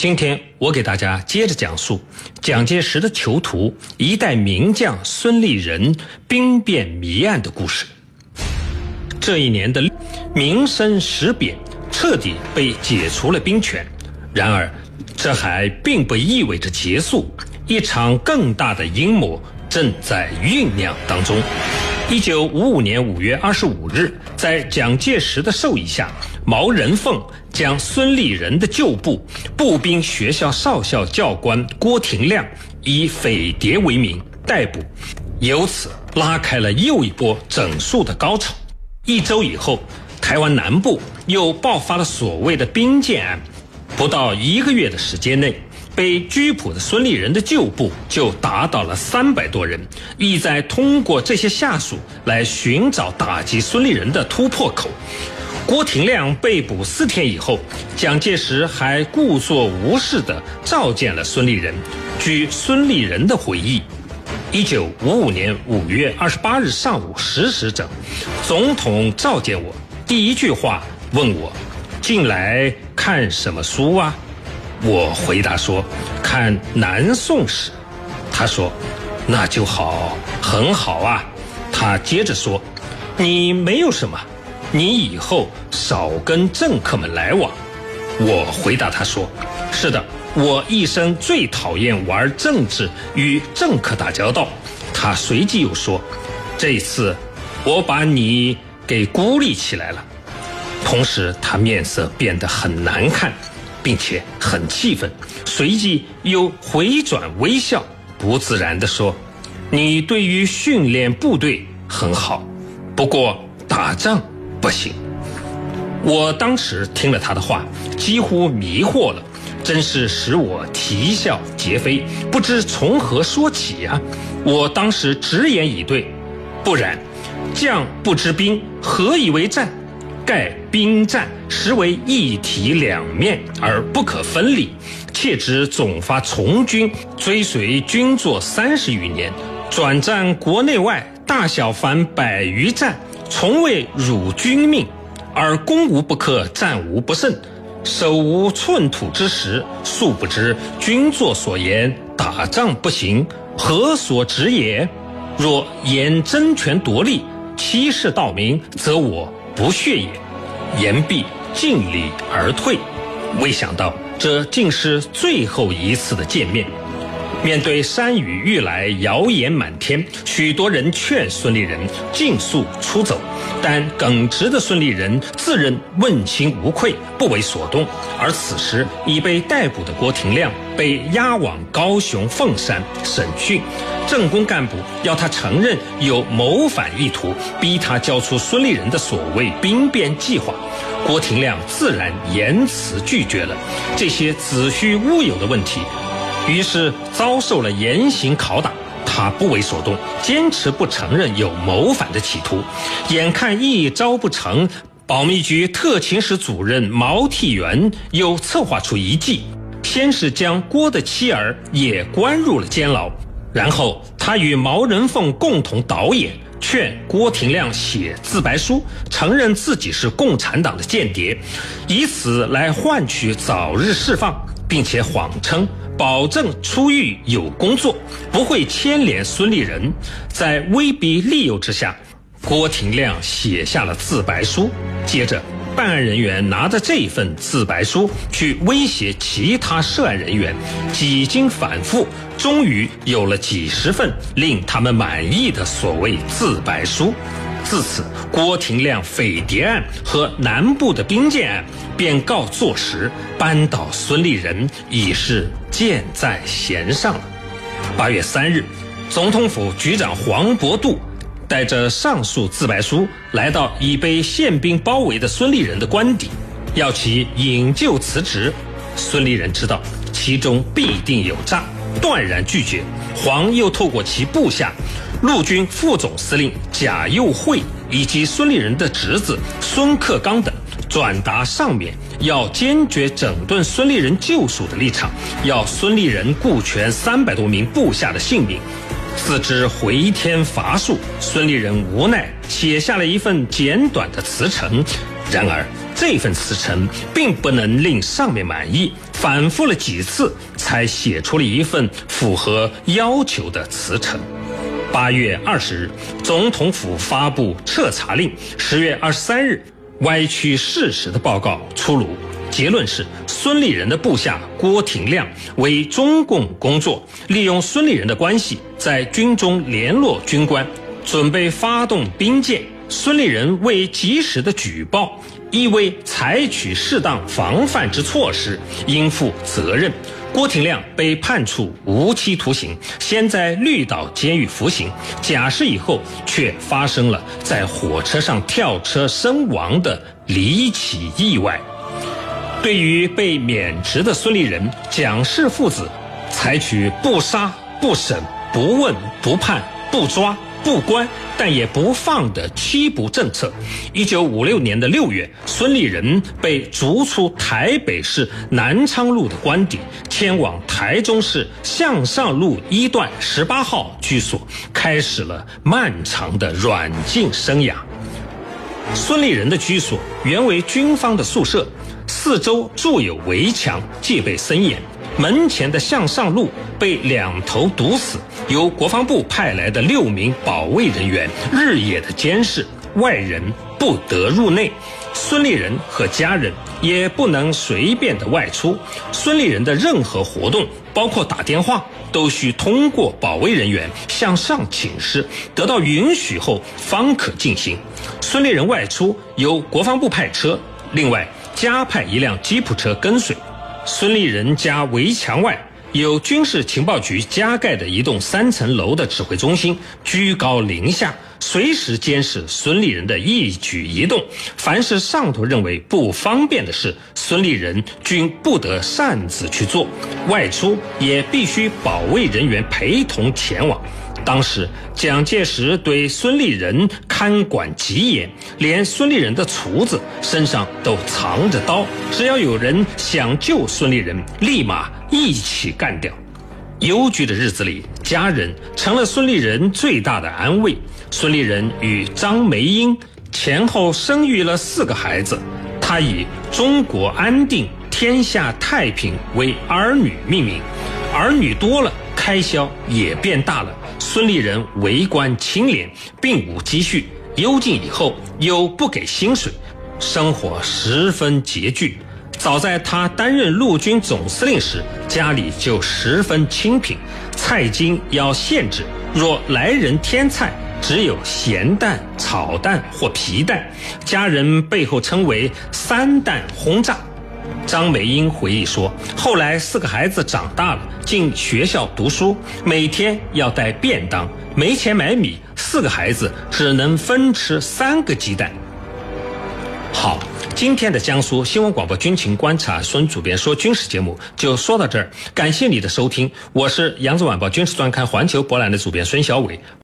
今天我给大家接着讲述蒋介石的囚徒、一代名将孙立人兵变谜案的故事。这一年的民生时贬，彻底被解除了兵权。然而，这还并不意味着结束，一场更大的阴谋正在酝酿当中。一九五五年五月二十五日，在蒋介石的授意下，毛人凤将孙立人的旧部步兵学校少校教官郭廷亮以匪谍为名逮捕，由此拉开了又一波整肃的高潮。一周以后，台湾南部又爆发了所谓的兵谏案，不到一个月的时间内。被拘捕的孙立人的旧部就达到了三百多人，意在通过这些下属来寻找打击孙立人的突破口。郭廷亮被捕四天以后，蒋介石还故作无事地召见了孙立人。据孙立人的回忆，一九五五年五月二十八日上午十时整，总统召见我，第一句话问我：“近来看什么书啊？”我回答说：“看南宋史。”他说：“那就好，很好啊。”他接着说：“你没有什么，你以后少跟政客们来往。”我回答他说：“是的，我一生最讨厌玩政治与政客打交道。”他随即又说：“这次我把你给孤立起来了。”同时，他面色变得很难看。并且很气愤，随即又回转微笑，不自然地说：“你对于训练部队很好，不过打仗不行。”我当时听了他的话，几乎迷惑了，真是使我啼笑皆非，不知从何说起呀。我当时直言以对：“不然，将不知兵，何以为战？”盖兵战实为一体两面而不可分离，切之总发从军，追随军作三十余年，转战国内外大小凡百余战，从未辱君命，而攻无不克，战无不胜，手无寸土之时，素不知君作所言，打仗不行，何所指也？若言争权夺利，欺世盗名，则我。不屑也，言毕尽礼而退。未想到这竟是最后一次的见面。面对山雨欲来、谣言满天，许多人劝孙立人尽速出走，但耿直的孙立人自认问心无愧，不为所动。而此时已被逮捕的郭廷亮被押往高雄凤山审讯，政工干部要他承认有谋反意图，逼他交出孙立人的所谓兵变计划。郭廷亮自然言辞拒绝了这些子虚乌有的问题。于是遭受了严刑拷打，他不为所动，坚持不承认有谋反的企图。眼看一招不成，保密局特勤室主任毛替元又策划出一计，先是将郭的妻儿也关入了监牢，然后他与毛人凤共同导演，劝郭廷亮写自白书，承认自己是共产党的间谍，以此来换取早日释放，并且谎称。保证出狱有工作，不会牵连孙立人。在威逼利诱之下，郭廷亮写下了自白书。接着，办案人员拿着这份自白书去威胁其他涉案人员，几经反复，终于有了几十份令他们满意的所谓自白书。自此，郭廷亮匪谍案和南部的兵谏案便告坐实，扳倒孙立人已是箭在弦上了。八月三日，总统府局长黄伯度带着上述自白书来到已被宪兵包围的孙立人的官邸，要其引咎辞职。孙立人知道其中必定有诈，断然拒绝。黄又透过其部下。陆军副总司令贾佑惠以及孙立人的侄子孙克刚等转达上面要坚决整顿孙立人旧属的立场，要孙立人顾全三百多名部下的性命。自知回天乏术，孙立人无奈写下了一份简短的辞呈。然而，这份辞呈并不能令上面满意，反复了几次，才写出了一份符合要求的辞呈。八月二十日，总统府发布彻查令；十月二十三日，歪曲事实的报告出炉。结论是，孙立人的部下郭廷亮为中共工作，利用孙立人的关系，在军中联络军官，准备发动兵谏。孙立人未及时的举报，亦未采取适当防范之措施，应负责任。郭廷亮被判处无期徒刑，先在绿岛监狱服刑，假释以后，却发生了在火车上跳车身亡的离奇意外。对于被免职的孙立人、蒋氏父子，采取不杀、不审、不问、不判、不抓、不关，但也不放的缉捕政策。一九五六年的六月，孙立人被逐出台北市南昌路的官邸，迁往台中市向上路一段十八号居所，开始了漫长的软禁生涯。孙立人的居所原为军方的宿舍。四周筑有围墙，戒备森严。门前的向上路被两头堵死，由国防部派来的六名保卫人员日夜的监视，外人不得入内。孙立人和家人也不能随便的外出。孙立人的任何活动，包括打电话，都需通过保卫人员向上请示，得到允许后方可进行。孙立人外出由国防部派车，另外。加派一辆吉普车跟随，孙立人家围墙外有军事情报局加盖的一栋三层楼的指挥中心，居高临下，随时监视孙立人的一举一动。凡是上头认为不方便的事，孙立人均不得擅自去做，外出也必须保卫人员陪同前往。当时蒋介石对孙立人看管极严，连孙立人的厨子身上都藏着刀，只要有人想救孙立人，立马一起干掉。忧居的日子里，家人成了孙立人最大的安慰。孙立人与张梅英前后生育了四个孩子，他以“中国安定，天下太平”为儿女命名，儿女多了，开销也变大了。孙立人为官清廉，并无积蓄，幽禁以后又不给薪水，生活十分拮据。早在他担任陆军总司令时，家里就十分清贫，菜金要限制，若来人添菜，只有咸蛋、炒蛋或皮蛋，家人背后称为“三蛋轰炸”。张美英回忆说：“后来四个孩子长大了，进学校读书，每天要带便当，没钱买米，四个孩子只能分吃三个鸡蛋。”好，今天的江苏新闻广播军情观察孙主编说军事节目就说到这儿，感谢你的收听，我是扬子晚报军事专刊环球博览的主编孙小伟。